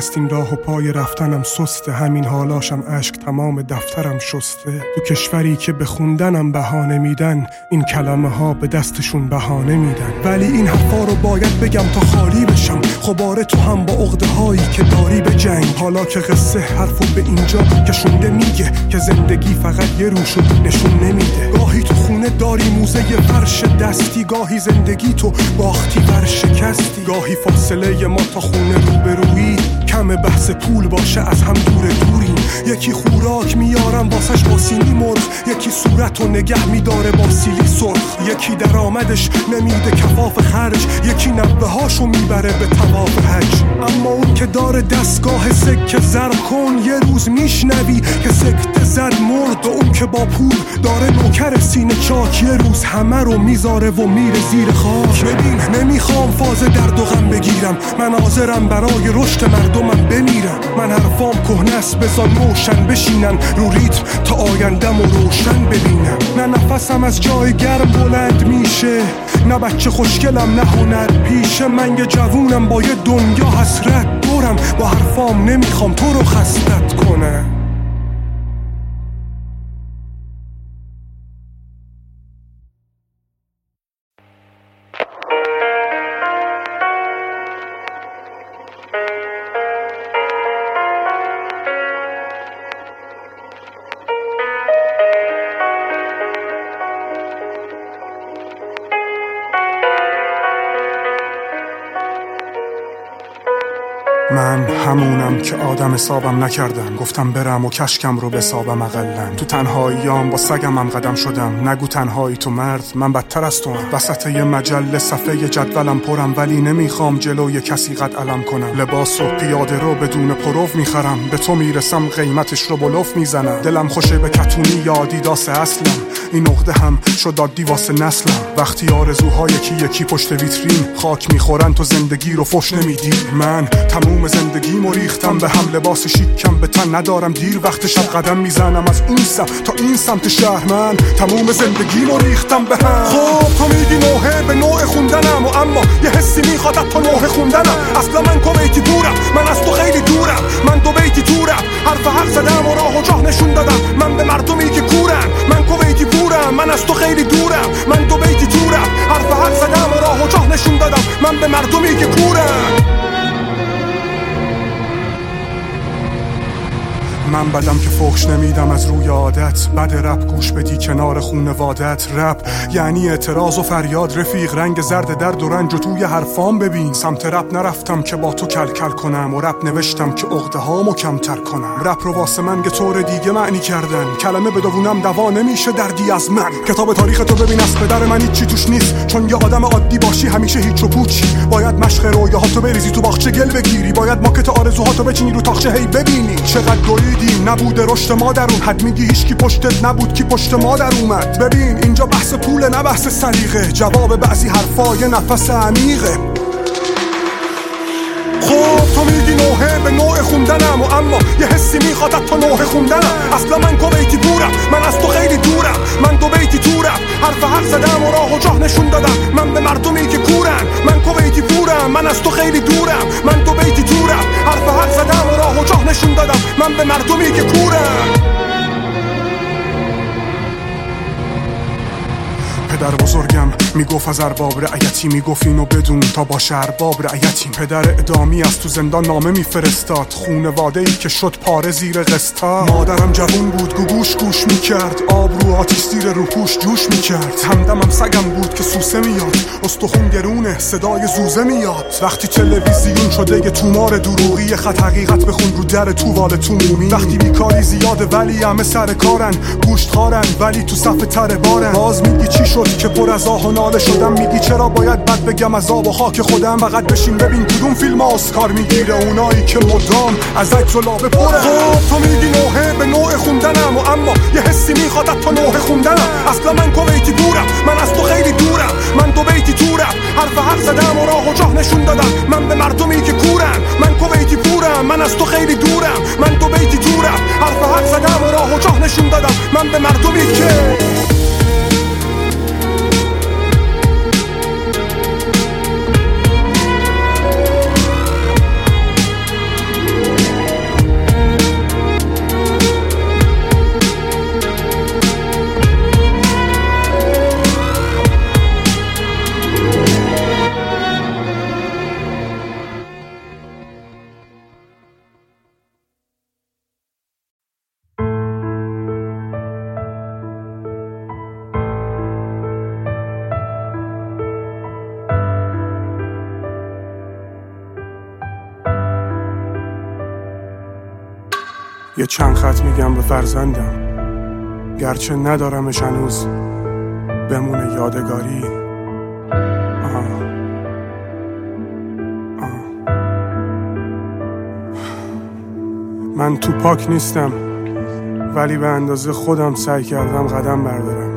می‌دونم بیراه هست این راه و پای رفتنم سسته همین حالاشم اشک تمام دفترم شسته. تو کشوری که به خوندنم بهانه میدن این کلمه ها به دستشون بهانه میدن. ولی این حرفا رو باید بگم تا خالی بشم. خباره تو هم با عقده هایی که داری به جنگ. حالا که قصه حرفو به اینجا که شونده میگه که زندگی فقط یه روشو نشون نمیده. گاهی تو خونه داری موزه فرش دستی گاهی زندگی تو باختی بر شکستی گاهی فاصله ما تا خونه روبرویی کم بحث پول باشه از هم دور دوریم. یکی خوراک میارم واسش با سینی مرغ یکی صورت و نگه میداره با سیلی سرخ. یکی درآمدش نمیده کفاف خرج یکی نبه هاشو می‌بره به تواف حج. اما اون که داره دستگاه سکه زر کن یه روز میشنوی که سکت زد مرد و اون که با پول داره نوکر سینه چاک یه روز همه رو می‌ذاره و میره زیر خاک. ببین نمی‌خوام فاز درد و غم بگیرم. من حاضرم برای رشد مردمم بمیرم من حرفام کهنه است. بزن موشن بشینن. رو ریتم تا آیندم و روشن ببینم نه نفسم از جای گرم بلند میشه. نه بچه خوشگلم نه هنر پیشه. من یه جوونم با یه دنیا حسرت دورم با حرفام نمی‌خوام تو رو خستت کنم. آدم حسابم نکردم. گفتم برم و کشکم رو بسابم اقلن. تو تنهاییام با سگمم قدم شدم. نگو تنهایی تو مرد من بدتر از تو هم. وسط یه مجله صفحه جدولم پرم ولی نمی‌خوام جلوی کسی قد علم کنم. لباس و پیاده رو بدون پروف می‌خرم. به تو می‌رسم قیمتش رو بلوف می‌زنم. دلم خوشه به کتونی یا آدیداس اصلم. این نقده هم شد عادی واسه نسلم. وقتی آرزوهای یکی یکی پشت ویترین خاک می‌خورن تو زندگی رو فش نمیدی. من تموم زندگی ریختم به هم لباس شیکم به تن ندارم. دیر وقت شب قدم می‌زنم. از اون سمت تا این سمت شهر من تموم زندگی ریختم به هم. خب تو میگی نوحه به نوع خوندنم و اما یه حسی می‌خواد تا نوحه خوندنم. اصلا من کویتی دورم. من از تو خیلی دورم. من دو بیتی دورم حرف حق زدم و راه و جاه نشون دادم. من به مردمی که کورم. من کویتی پورم. من از تو خیلی دورم. من دو بیتی دورم حرف حق زدم و راه و جاه نشون دادم. من به مردمی که کورم. من بدم که فخش نمیدم از روی عادت. بد رپ گوش بدی کنار خونوادت رپ یعنی اعتراض و فریاد رفیق رنگ زرد درد و رنج و توی حرفام ببین. سمت رپ نرفتم که با تو کلکل کل کنم و رپ نوشتم که عقده هامو کمتر کنم. رپ رو واسه من که طور دیگه معنی کردن. کلمه بدونم دوا نمیشه دردی از من. کتاب تاریخ تو ببین از پدر من چی توش نیست. چون یه آدم عادی باشی همیشه هیچ و پوچی. باید مشق رویاهاتو بریزی تو باغچه گل بگیری. باید ماکت آرزوهاتو بچینی رو تاخچه. هی ببینی چقدر دویدیم نبوده رشد ما درون حد میگی هیچکی پشتت نبود کی پشت ما در اومد. ببین اینجا بحث پول نه بحث سلیقه. جواب بعضی حرفا یه نفس عمیقه. خب تو نوحه به نوع خوندنم و اما یه حسی می‌خواد تا نوحه خوندنم. اصلا من کویتی دورم. من از تو خیلی دورم. من دو بیتی تورم حرف حق زدم و راه و جاه نشون دادم. من به مردمی که کورن من کویتی پورم. من از تو خیلی دورم. من دو بیتی تورم حرف حق زدم و راه و جاه نشون دادم. من به مردمی که کورم. مادر بزرگم می‌گفت از ارباب رعیتی می‌گفت اینو بدون تا باشه ارباب رعیتیم پدر ادامی از تو زندان نامه میفرستاد. خونواده ای که شد پاره زیر قسطا مادرم جوون بود گوگوش گوش می‌کرد. آب رو آتیش زیر روپوش جوش می‌کرد. همدمم سگم بود که سوسه میاد. استخون گرونه صدای زوزه میاد. وقتی تلویزیون شده یه تومار دروغی خط حقیقت بخون رو در تووال تو مومی وقتی بیکاری زیاده ولی همه سر کارن گوشت خارن ولی تو صف تر بارن. باز میگی چی شد؟ که پر از آه و ناله شدم. میگی چرا باید بد بگم از آب و خاک خودم؟ فقط بشین ببین کدوم فیلم آسکار می‌گیره. اونایی که مدام از عکس و لابه پره. خب تو میگی نوحه به نوع خوندنم و اما یه حسی می‌خواد تا نوع خوندنم. اصلا من کویتی دورم. من از تو خیلی دورم. من دو بیتی تورم حرف حق زدم و راه و جاه نشون دادم. من به مردمی که کورم من کویتی پورم. من از تو خیلی دورم. من دو بیتی تورم حرف حق زدم و راه و جاه نشون دادم. من به مردمی که یه چند خط میگم به فرزندم گرچه ندارمش هنوز بمونه یادگاری آه. آه. من تو پاک نیستم ولی به اندازه خودم سعی کردم قدم بردارم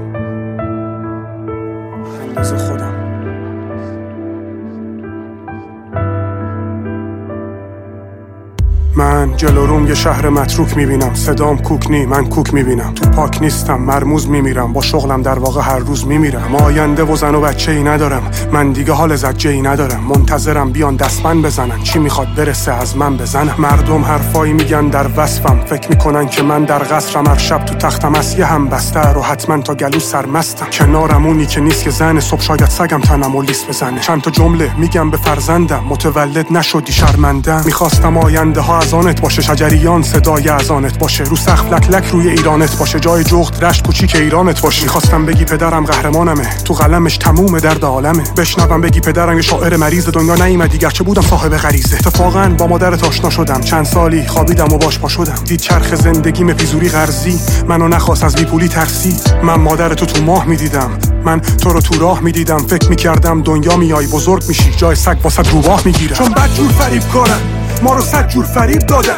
من یه شهر متروک می‌بینم. صدام کوکنی من کوک می‌بینم. تو پاک نیستم مرموز میمیرم. با شغلم در واقع هر روز میمیرم. آینده و زن و بچه ای ندارم. من دیگه حال زجه ای ندارم. منتظرم بیان دستمن بزنن. چی می‌خواد برسه از من بزنم مردم حرفایی میگن در وصفم. فکر می‌کنن که من در قصرم. هر شب تو تختم از یه هم بسته رو حتما تا گلو سرمستم. کنارم اونی که نیست که زن صبح شاید سگم تنم و لیس بزنه. چند تا جمله میگم به فرزندم. متولد نشدی شرمندم می‌خواستم آینده ها از آنت باشه شجریان صدای از آنت باشه. رو سقف لک لک روی ایرانت باشه. جای جغد رشت کوچیک ایرانت باشه می‌خواستم بگی پدرم قهرمانمه. تو قلمش تموم درد عالمه. بشنوم بگی پدرم یه شاعر مریض دنیا نیومدی. گرچه بودم صاحب غریزه. اتفاقا با مادرت آشنا شدم. چند سالی خوابیدم و باش پا شدم. دید چرخ زندگیم پیزوری قرضی منو نخواست از بیپولی ترسی. من مادرتو تو ماه می‌دیدم. من تو رو تو راه می‌دیدم. فکر می‌کردم دنیا میای بزرگ میشی. جای سگ واسه روباه می‌گیرم. چون بدجور فریب کارم. ما رو صد جور فریب دادن.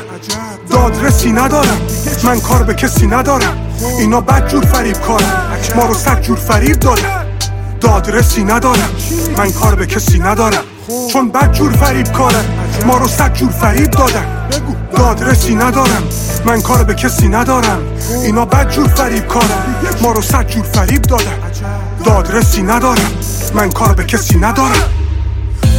دادرسی ندارم. من کار به کسی ندارم. اینا بد جور فریب کارم ما رو صد جور فریب دادن. دادرسی ندارم. من کار به کسی ندارم. چون بد جور فریب کارم ما رو صد جور فریب دادن. دادرسی ندارم. من کار به کسی ندارم. اینا بد جور فریب کارم ما رو صد جور فریب دادن. دادرسی ندارم. من کار به کسی ندارم.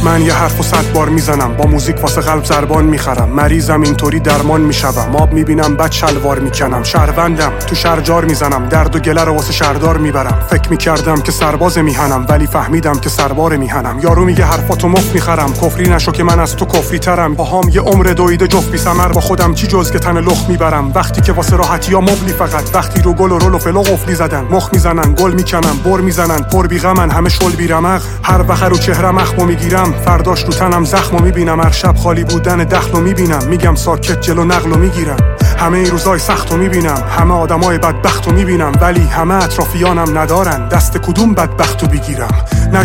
من یه حرف و صد بار می‌زنم. با موزیک واسه قلب زربان می‌خرم. مریضم اینطوری درمان می‌شوم. آب می‌بینم بد شلوار می‌کنم. شهروندم تو شرجار می‌زنم. درد و گله رو واسه شهردار می‌برم. فکر می‌کردم که سرباز میهنم ولی فهمیدم که سربار میهنم. یارو میگه حرفاتو مفت می‌خرم. کفری نشو که من از تو کفری ترم. باهام یه عمر دویده جفت بی سمر. با خودم چی جز که تن لخ می‌برم؟ وقتی که واسه راحتی یا مبلی فقط. وقتی رو گل و رول و فلو قفلی زدن. مخ می‌زنن گل می‌کنن بر می‌زنن. پر بی غمن همه شل بی رمق هر وقت رو چهرم اخمو می‌گیرم. فرداش رو تنم زخم و می‌بینم. هر شب خالی بودن دخل و می‌بینم. میگم ساکت جلو نقل و می‌گیرم. همه ای روزای سخت و می‌بینم. همه آدمای بدبخت و می‌بینم. ولی همه اطرافیانم ندارن. دست کدوم بدبخت و بگیرم؟ نه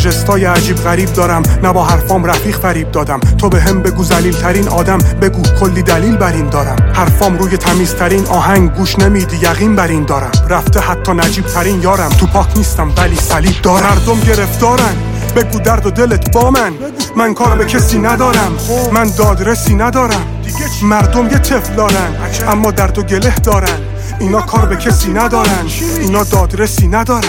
عجیب غریب دارم. نه با حرفام رفیق فریب دادم. تو به هم بگو زلیل ترین آدم. بگو کلی دلیل بر این دارم. حرفام روی تمیزترین آهنگ گوش نمیدی یقین بر این دارم. رفته حتی نجیب ترین یارم. تو پاک نیستم ولی صلیب دارم. مردم گرفتارن. بگو درد و دلت با من. من کار به کسی ندارم. من دادرسی ندارم. مردم یه طفل دارن اما درد و گله دارن. اینا کار به کسی ندارن اینا دادرسی ندارن.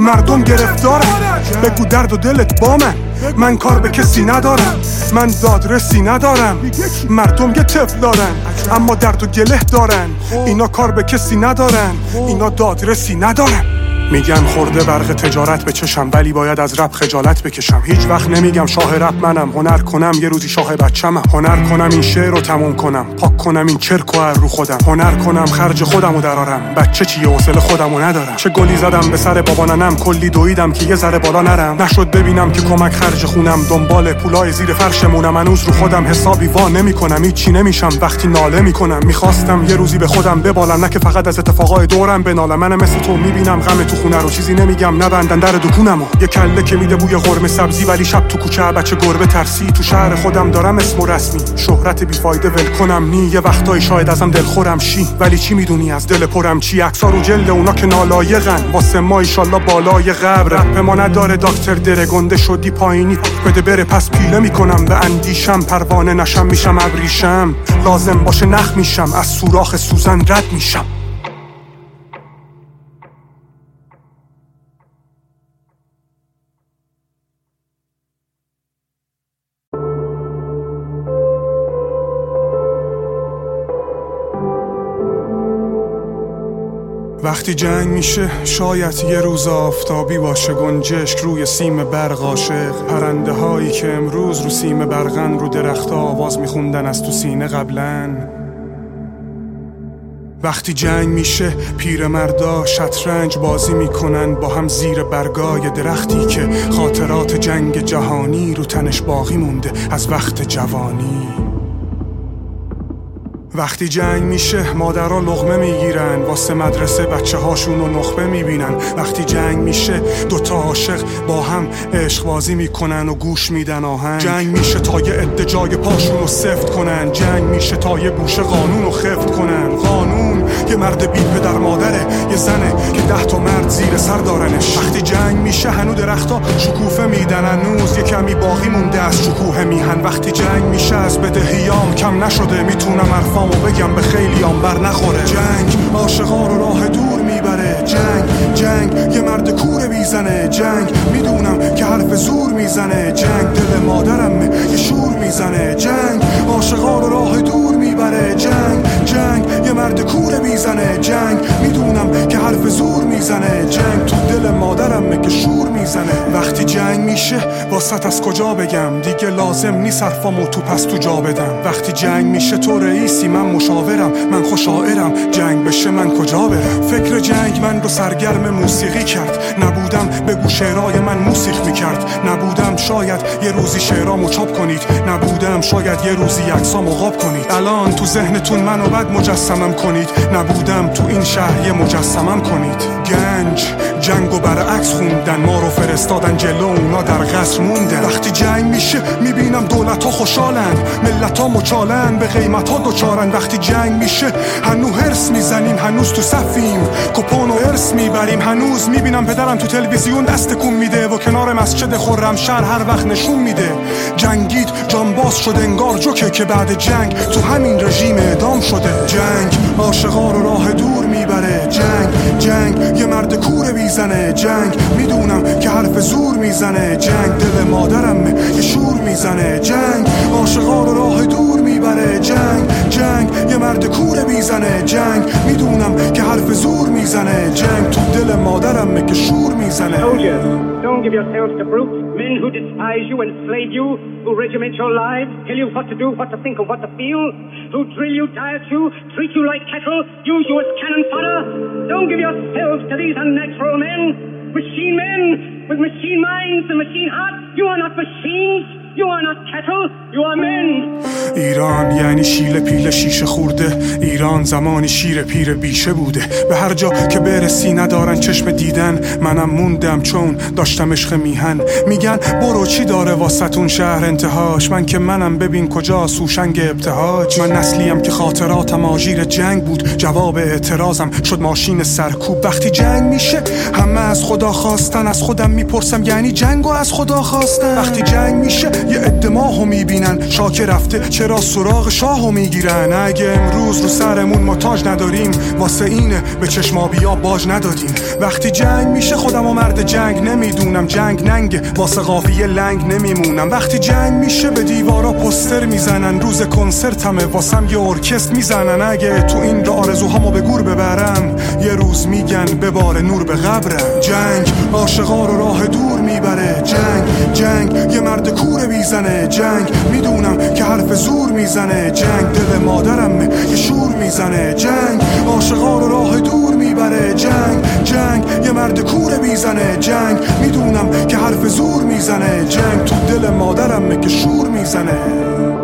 مردم گرفتارن بگو درد و دلت با من. من کار به کسی ندارم من دادرسی ندارم. مردم یه طفل دارن اما درد و گله دارن. اینا کار به کسی ندارن اینا دادرسی ندارن. میگن خورده برق تجارت به چشم ولی باید از رب خجالت بکشم. هیچ وقت نمیگم شاه رب منم هنر کنم یه روزی شاه بچمم هنر کنم این شعر رو تموم کنم. پاک کنم این چرک و رو خودم. هنر کنم خرج خودم رو درارم. بچه چیه حوصله خودم رو ندارم. چه گلی زدم به سر بابا ننم. کلی دویدم که یه ذره بالا نرم. نشد ببینم که کمک خرج خونم. دنبال پولای زیر فرشمونم. هنوز رو خودم حسابی وا نمی‌کنم. هیچی نمیشم. وقتی ناله می‌کنم. می‌خواستم یه روزی به خودم ببالم. نه که فقط از اتفاقای دورم بنالم. من مثل تو می‌بینم غم تو خونه رو چیزی نمیگم نبندن در دکونمو یه کله که میده بوی قرمه سبزی ولی شب تو کوچه بچه گربه ترسی. تو شهر خودم دارم اسم و رسمی. شهرت بیفایده ول کنم نی. یه وقتایی شاید ازم دلخورم شی. ولی چی می‌دونی از دل پرم چی؟ عکسا رو جلد اونا که نالایقن. واسه ما ایشالله بالای قبر رپ ما نداره داکتر دره. گنده شدی پایینی. بده بره پس پیله می‌کنم. به اندیشم پروانه نشم میشم ابریشم. لازم باشه نخ میشم. از سوراخ سوزن رد میشم. وقتی جنگ میشه شاید یه روز آفتابی باشه گنجشک روی سیم برق عاشق. پرنده هایی که امروز رو سیم برغن رو درخت آواز میخوندن از تو سینه قبلا وقتی جنگ میشه پیرمردا شطرنج بازی می‌کنن با هم زیر برگای درختی که خاطرات جنگ جهانی رو تنش باقی مونده از وقت جوانی. وقتی جنگ میشه مادرها لغمه می‌گیرن. واسه مدرسه بچه هاشون رو نخبه می‌بینن. وقتی جنگ میشه دوتا عاشق با هم عشق بازی می‌کنن و گوش میدن آهنگ. جنگ میشه تا یه عده پاشون رو سفت کنن. جنگ میشه تا یه گوشه قانون رو خفت کنن. قانون یه مرد بی پدر مادره یه زنه که ده تا مرد زیر سر دارنش. وقتی جنگ میشه هنو درختا شکوفه میدن. هنوز یه کمی باقی مونده از شکوه میهن. وقتی جنگ میشه از بدهیام کم نشده. می‌تونم حرفامو بگم به خیلی بر نخوره. جنگ عاشقا رو راه دور جنگ یه مرد کوره می‌زنه جنگ می‌دونم که حرف زور می‌زنه. جنگ دل مادرم یه شور می‌زنه. جنگ عاشقا رو راه دور می‌بره. جنگ جنگ یه مرد کوره می‌زنه جنگ می‌دونم که حرف زور می‌زنه. جنگ تو دل مادرم که شور می‌زنه. وقتی جنگ میشه واسط از کجا بگم؟ دیگه لازم نیست حرفامو تو پس تو جا بدم. وقتی جنگ میشه تو رئیسی من مشاورم من خوشاعرم. جنگ بشه من کجا برم؟ فکر جنگ من رو سرگرم موسیقی کرد. نبودم بگو شعرهای من موسیق می‌کرد. نبودم شاید یه روزی شعرامو چاپ کنید. نبودم شاید یه روزی عکسامو قاب کنید. الان تو ذهنتون منو بد مجسمم کنید. نبودم تو این شهر یه مجسمم کنید. گنج جنگ و برعکس خوندن. ما رو فرستادن جلو اونا در قصر موندن. وقتی جنگ میشه می‌بینم دولت ها خوشحالن. ملت ها مچالن به قیمت ها دوچارن وقتی جنگ میشه هنو هرس می‌زنیم. هنوز تو صفیم. کپون و ارس می‌بریم. هنوز می‌بینم پدرم تو تلویزیون دست کن میده و کنار مسجد خورم شهر هر وقت نشون میده. جنگید جانباز شده انگار جوکه که بعد جنگ تو همین رژیم اعدام شده. جنگ عاشقا رو راه دور می‌بره. جنگ جنگ یه مرد کوره می‌زنه جنگ می‌دونم که حرف زور می‌زنه. جنگ دل مادرم یه شور می‌زنه. جنگ عاشقا رو راه دور میبره جنگ جنگ یه مرد کوره میزنه جنگ میدونم که حرف زور میزنه جنگ تو دل مادرم که شور میزنه Don't give yourselves to brutes, men who despise you, enslave you, who regiment your lives, tell you what to do, what to think, and what to feel, who drill you, diet you, treat you like cattle, use you as cannon fodder. Don't give yourselves to these unnatural men, machine men with machine minds and machine hearts. You are not machines. You are not cattle. You are men. ایران یعنی شیل پیل شیشه خورده. ایران زمانی شیر پیر بیشه بوده. به هر جا که برسی ندارن چشم دیدن. منم موندم چون داشتم عشق میهن. میگن برو چی داره واسطون شهر انتهاش؟ من که منم ببین کجا سوشنگ ابتهاج. من نسلیم که خاطراتم آژیر جنگ بود. جواب اعتراضم شد ماشین سرکوب. وقتی جنگ میشه همه از خدا خواستن. از خودم می‌پرسم یعنی جنگ و از خدا خواستن. وقتی جنگ میشه یه عده می‌بینن. شاک رفته چرا سراغ شاهو می‌گیرن. اگه امروز رو سرمون ما تاج نداریم واسه اینه به چشما بیا باج ندادیم. وقتی جنگ میشه خودم و مرد جنگ نمی‌دونم. جنگ ننگه واسه قافیه لنگ نمیمونم. وقتی جنگ میشه به دیوارا پستر می‌زنن. روز کنسرتمه واسم یه ارکست می‌زنن. اگه تو این را آرزوهامو به گور ببرم یه روز میگن ببار نور به قبرم. جنگ عاشقا رو راه دور می‌بره. جنگ جنگ یه مرد کور می‌زنه. جنگ می‌دونم که حرف زور می‌زنه. جنگ دل مادرم یه شور می‌زنه. جنگ عاشقا رو راه دور می‌بره. جنگ جنگ یه مرد کور می‌زنه. جنگ می‌دونم که حرف زور می‌زنه. جنگ تو دل مادرم که شور می‌زنه.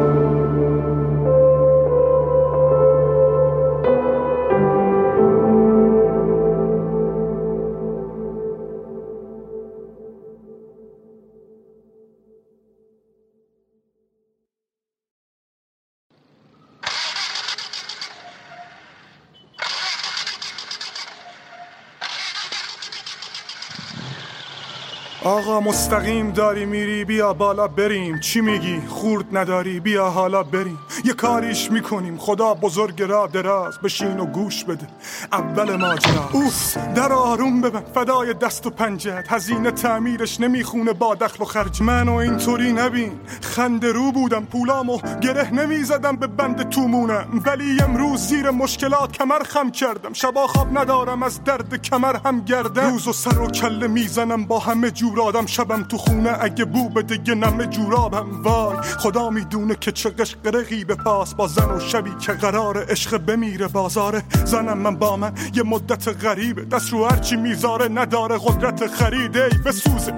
آقا مستقیم داری میری بیا بالا بریم. چی میگی؟ خورد نداری بیا حالا بریم. یه کاریش می‌کنیم. خدا بزرگ را دراز بشین و گوش بده. اول ماجرا. اوف در آروم ببن فدای دست و پنجت هزینه تعمیرش نمی‌خونه با دخل و خرج. منو اینطوری نبین. خنده رو بودم پولامو گره نمی‌زدم به بند تومونم. ولی امروز زیر مشکلات کمر خم کردم. شبا خواب ندارم از درد کمر هم گردم. روز و سر و کله می‌زنم با همه جور آدم شبم تو خونه. اگه بو بده یه نمه جورابم وای. خدا می‌دونه که چه قشقرقی به پاس. با زن و شبی که قرار عشق بمیره بازاره. زنم من با من یه مدت غریبه. دست رو هرچی می‌ذاره نداره قدرت خریده ای بسوزه.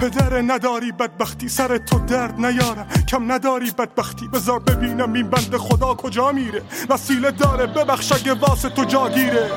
پدر نداری بدبختی سر تو درد نیارم کم نداری بدبختی. بذار ببینم این بند خدا کجا میره. وسیله داره ببخش اگه واسه تو جاگیره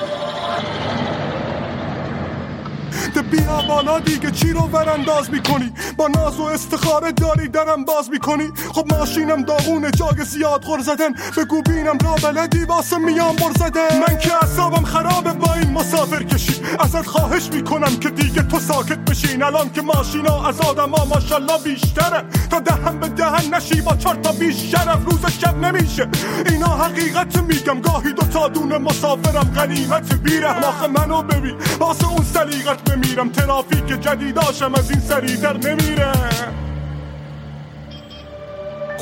ده بیا بالا دیگه چی رو ورانداز می‌کنی؟ با ناز و استخاره داری درم باز می‌کنی؟ خب ماشینم داغونه جای زیاد غر زدن. بگو بینم را بلدی واسه میام بر زدن. من که اصابم خرابه با این مسافر کشی. ازت خواهش می‌کنم که دیگه تو ساکت بشین. الان که ماشینا از آدم ها ماشالله بیشتره. تا دهن به دهن نشی با چهار تا بیش شرف روز شب نمیشه. اینا حقیقت میگم گاهی دو تا دونه مسافرم غنیمت بیرحم. آخه منو ببین واسه اون سلیقت بمیرم ترافیک جدیداشم از این سریعتر نمیره.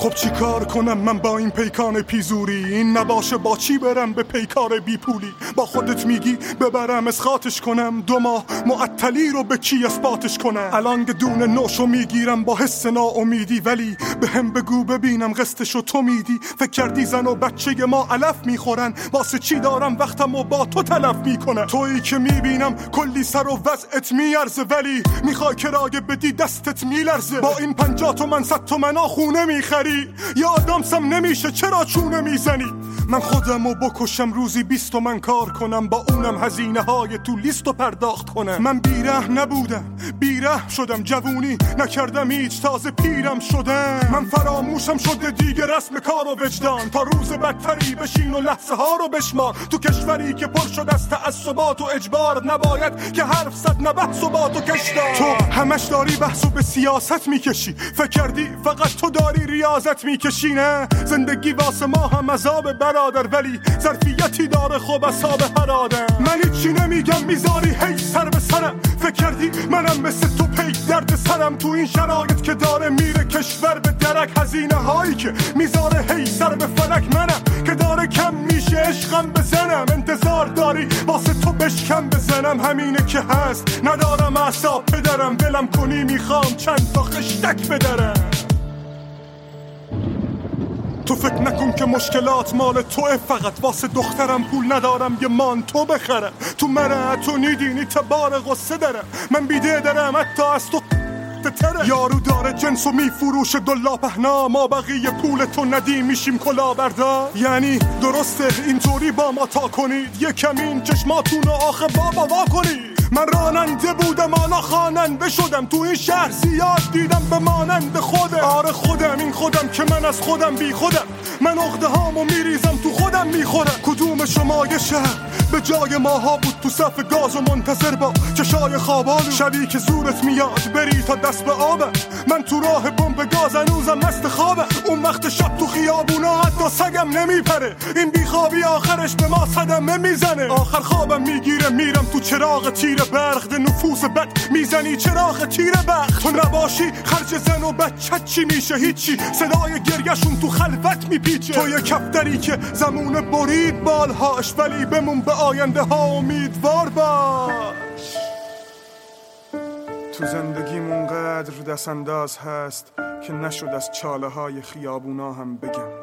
خب چی کار کنم من با این پیکان پیزوری؟ این نباشه با چی برم به پیکار بی پولی؟ با خودت میگی ببرم اسخاتش کنم. دو ماه معطلی رو به کی اثباتش کنم؟ الان دون نوشو می‌گیرم با حس ناامیدی ولی به هم بگو ببینم قسطشو تو میدی. فکر کردی زن و بچه ما علف می‌خورن. واسه چی دارم وقتم و با تو تلف می‌کنم؟ تویی که می‌بینم کلی سر و وضعت میارزه ولی می‌خوای کرایه بدی دستت میلرزه. با این پنجاه تومن صد تومنا خونه می‌خری. یا آدامسم نمیشه چرا چونه می‌زنی؟ من خودم رو بکشم روزی بیست من کار کنم با اونم هزینه های تو لیست و پرداخت کنم. من بیره نبودم بیره شدم جوونی نکردم هیچ تازه پیرم شدم. من فراموشم شده دیگه رسم کار و وجدان. تا روز بدتری بشین و لحظه ها رو بشمار. تو کشوری که پر شد از تعصبات و اجبار نباید که حرف صد نه بحث و بات و کشدار تو همش داری بحث و به سیاست می‌کشی. فکر کردی فقط تو داری ریاضت می‌کشی نه زندگی واسه ما هم عذاب برادر ولی ظرفیتی داره خب اصاب هر آدم. من هیچی نمیگم می‌ذاری هی سر به سرم. فکر کردی منم مثل تو پیک درد سرم. تو این شرایط که داره میره کشور به درک. هزینه هایی که می‌ذاره هی سر به فلک. منم که داره کم میشه عشقم بزنم. انتظار داری واسه تو بشکم بزنم. همینه که هست. ندارم اعصاب پدرم. دلم کنی می‌خوام چند تا خشتک بدرم. تو فکر نکن که مشکلات مال توه فقط واسه دخترم پول ندارم یه مان تو بخرم تو مرا تو نیدینی تبار غصه دارم من بیده دارم حتی از تو تره. یارو داره جنسو میفروشه دلا پهنا ما بقیه پول تو ندیم میشیم کلا بردار یعنی درسته اینطوری با ما تا کنید. یه کمین چشماتون آخه بابا وا کنید. من راننده بودم آنا خواننده شدم. تو این شهر زیاد دیدم به مانند خودم. آره خودم این خودم که من از خودم بی خودم. من اخده هامو میریزم تو خودم می‌خورم. کدوم شما یه شهر به جای ماها بود تو صف گاز و منتظر با چشای خوابان. شبی که زورت میاد بری تا دست به آبه من تو راه بمب گاز هنوزم مست خوابه اون وقت شب تو خیابونا حتی سگم نمیپره. این بیخوابی آخرش به ما صدمه می‌زنه. آخر خوابم می‌گیره میرم تو چراغ برق نفوس بد می‌زنی؟ چراغ تیر برق تو نباشی خرج زن و بچه چی میشه؟ هیچی. صدای گریشون تو خلوت میپیچه. تو یه کفتری که زمونه برید بالهاش ولی بمون به آینده ها. امیدوار باش. تو زندگیمون قدر دست انداز هست که نشد از چاله های خیابونا هم بگم.